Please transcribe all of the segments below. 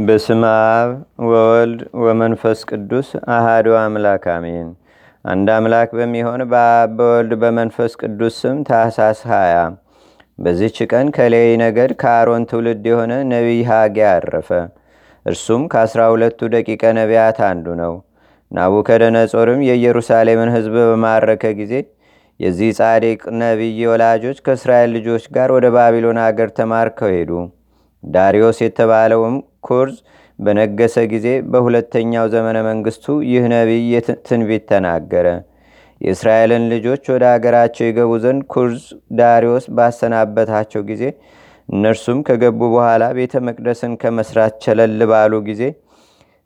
በስመ አብ ወወልድ ወመንፈስ ቅዱስ አሃዱ አምላክ አሜን። አንድ አምላክ በሚሆን በአብ በወልድ በመንፈስ ቅዱስ ስም ታህሳስ 20 በዚች ቀን ከሌዊ ነገድ ከአሮን ትውልድ የሆነ ነቢይ ሐጌ አረፈ። እርሱም ከአስራ ሁለቱ ደቂቀ ነቢያት አንዱ ነው። ናቡከደነጾርም የኢየሩሳሌምን ሕዝብ በማረከ ጊዜ የዚህ ጻድቅ ነቢይ ወላጆች ከእስራኤል ልጆች ጋር ወደ ባቢሎን አገር ተማርከው ሄዱ። ዳሪዮስ የተባለውም ኩርዝ በነገሰ ጊዜ በሁለተኛው ዘመነ መንግስቱ ይህ ነቢይ ትንቢት ተናገረ። የእስራኤልን ልጆች ወደ አገራቸው የገቡ ዘንድ ኩርዝ ዳሪዮስ ባሰናበታቸው ጊዜ እነርሱም ከገቡ በኋላ ቤተ መቅደስን ከመስራት ቸለል ባሉ ጊዜ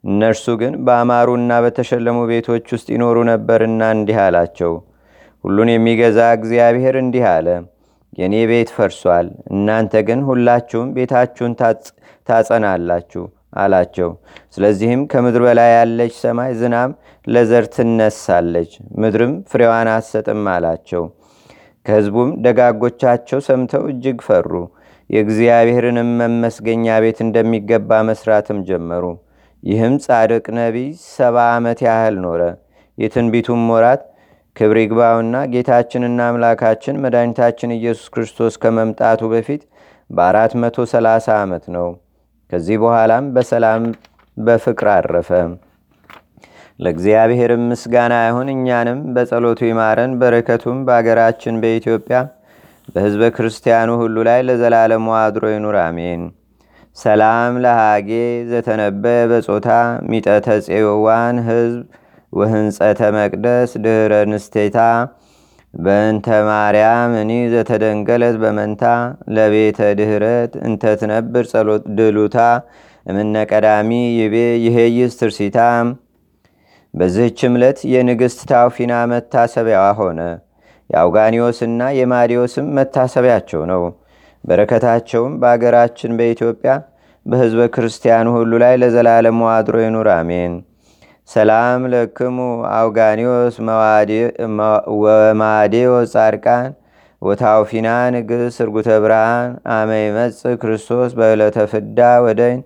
እነርሱ ግን በአማሩና በተሸለሙ ቤቶች ውስጥ ይኖሩ ነበርና እንዲህ አላቸው። ሁሉን የሚገዛ እግዚአብሔር እንዲህ አለ፣ የእኔ ቤት ፈርሷል፣ እናንተ ግን ሁላችሁም ቤታችሁን ታጸናላችሁ አላቸው። ስለዚህም ከምድር በላይ ያለች ሰማይ ዝናም ለዘር ትነሳለች፣ ምድርም ፍሬዋን አትሰጥም አላቸው። ከሕዝቡም ደጋጎቻቸው ሰምተው እጅግ ፈሩ። የእግዚአብሔርንም መመስገኛ ቤት እንደሚገባ መስራትም ጀመሩ። ይህም ጻድቅ ነቢይ ሰባ ዓመት ያህል ኖረ። የትንቢቱም ወራት ክብር ይግባውና ጌታችንና አምላካችን መድኃኒታችን ኢየሱስ ክርስቶስ ከመምጣቱ በፊት በአራት መቶ ሰላሳ ዓመት ነው። ከዚህ በኋላም በሰላም በፍቅር አረፈ። ለእግዚአብሔርም ምስጋና ይሁን፣ እኛንም በጸሎቱ ይማረን፣ በረከቱም በአገራችን በኢትዮጵያ በሕዝበ ክርስቲያኑ ሁሉ ላይ ለዘላለሙ አድሮ ይኑር፣ አሜን። ሰላም ለሃጌ ዘተነበየ በጾታ ሚጠተ ፄዋን ህዝብ ወህንጸተ መቅደስ ድህረ ንስቴታ በእንተ ማርያም እኒ ዘተደንገለት በመንታ ለቤተ ድህረት እንተትነብር ጸሎት ድሉታ እምነ ቀዳሚ ይቤ ይሄይስ ትርሲታ። በዚህች ዕለት የንግሥት ታውፊና መታሰቢያዋ ሆነ። የአውጋኒዮስና የማዲዮስም መታሰቢያቸው ነው። በረከታቸውም በአገራችን በኢትዮጵያ በሕዝበ ክርስቲያኑ ሁሉ ላይ ለዘላለሙ አድሮ ይኑር፣ አሜን። ሰላም ለክሙ አውጋኒዮስ ወማዴዎስ ጻድቃን ወታውፊና ንግሥ እርጉተ ብርሃን አመ ይመጽእ ክርስቶስ በዕለተ ፍዳ ወደይን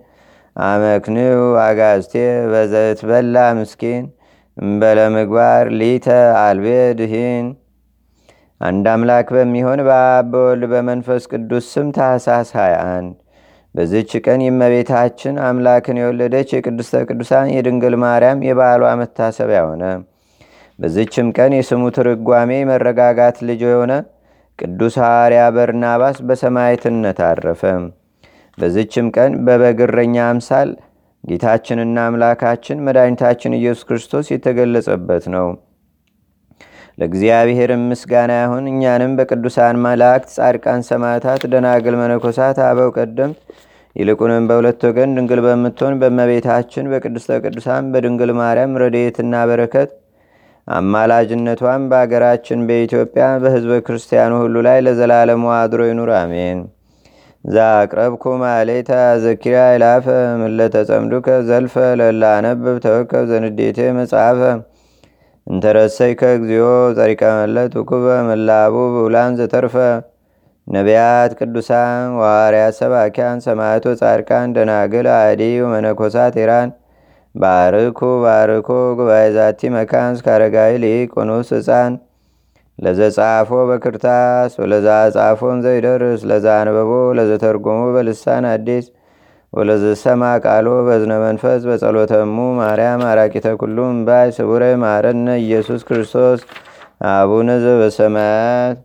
አመክንዩ አጋዝቴ በዘትበላ ምስኪን እምበለ ምግባር ሊተ አልቤ ድሂን አንድ አምላክ በሚሆን በአብ በወልድ በመንፈስ ቅዱስ ስም ታህሳስ 21 በዝች ቀን የመቤታችን አምላክን የወለደች የቅድስተ ቅዱሳን የድንግል ማርያም የበዓሏ መታሰቢያ ሆነ። በዝችም ቀን የስሙ ትርጓሜ መረጋጋት ልጅ የሆነ ቅዱስ ሐዋርያ በርናባስ በሰማይትነት አረፈ። በዝችም ቀን በበግረኛ አምሳል ጌታችንና አምላካችን መድኃኒታችን ኢየሱስ ክርስቶስ የተገለጸበት ነው። ለእግዚአብሔርም ምስጋና ይሁን። እኛንም በቅዱሳን መላእክት፣ ጻድቃን፣ ሰማዕታት፣ ደናግል፣ መነኮሳት፣ አበው ቀደምት ይልቁንም በሁለት ወገን ድንግል በምትሆን በመቤታችን በቅድስተ ቅዱሳን በድንግል ማርያም ረድኤትና በረከት አማላጅነቷን በአገራችን በኢትዮጵያ በሕዝበ ክርስቲያኑ ሁሉ ላይ ለዘላለሙ አድሮ ይኑር፣ አሜን። ዛቅረብኩ ማሌታ ዘኪራ ይላፈ ምለተጸምዱከ ዘልፈ ለላነብብ ተወከብ ዘንዴቴ መጽሐፈ እንተረሰይ ከእግዚኦ ጸሪቀ መለት ውኩበ መላቡ ብውላን ዘተርፈ። ነቢያት ቅዱሳን ዋርያት ሰባኪያን ሰማዕቶ ጻድቃን ደናግል አዲ መነኮሳት ኢራን። ባርኩ ባርኮ ጉባኤ ዛቲ መካን እስካረጋዊ ሊቅ ቁኑስ ህፃን ለዘጻፎ በክርታስ ወለዛ ጻፎን ዘይደርስ ለዛ አንበቦ ለዘተርጎሞ በልሳን አዲስ ወለዘሰማ ቃሎ በዝነ መንፈስ በጸሎተሙ ማርያም አራቂተ ኩሉም ባይ ስቡረ ማረነ ኢየሱስ ክርስቶስ አቡነ ዘበሰማያት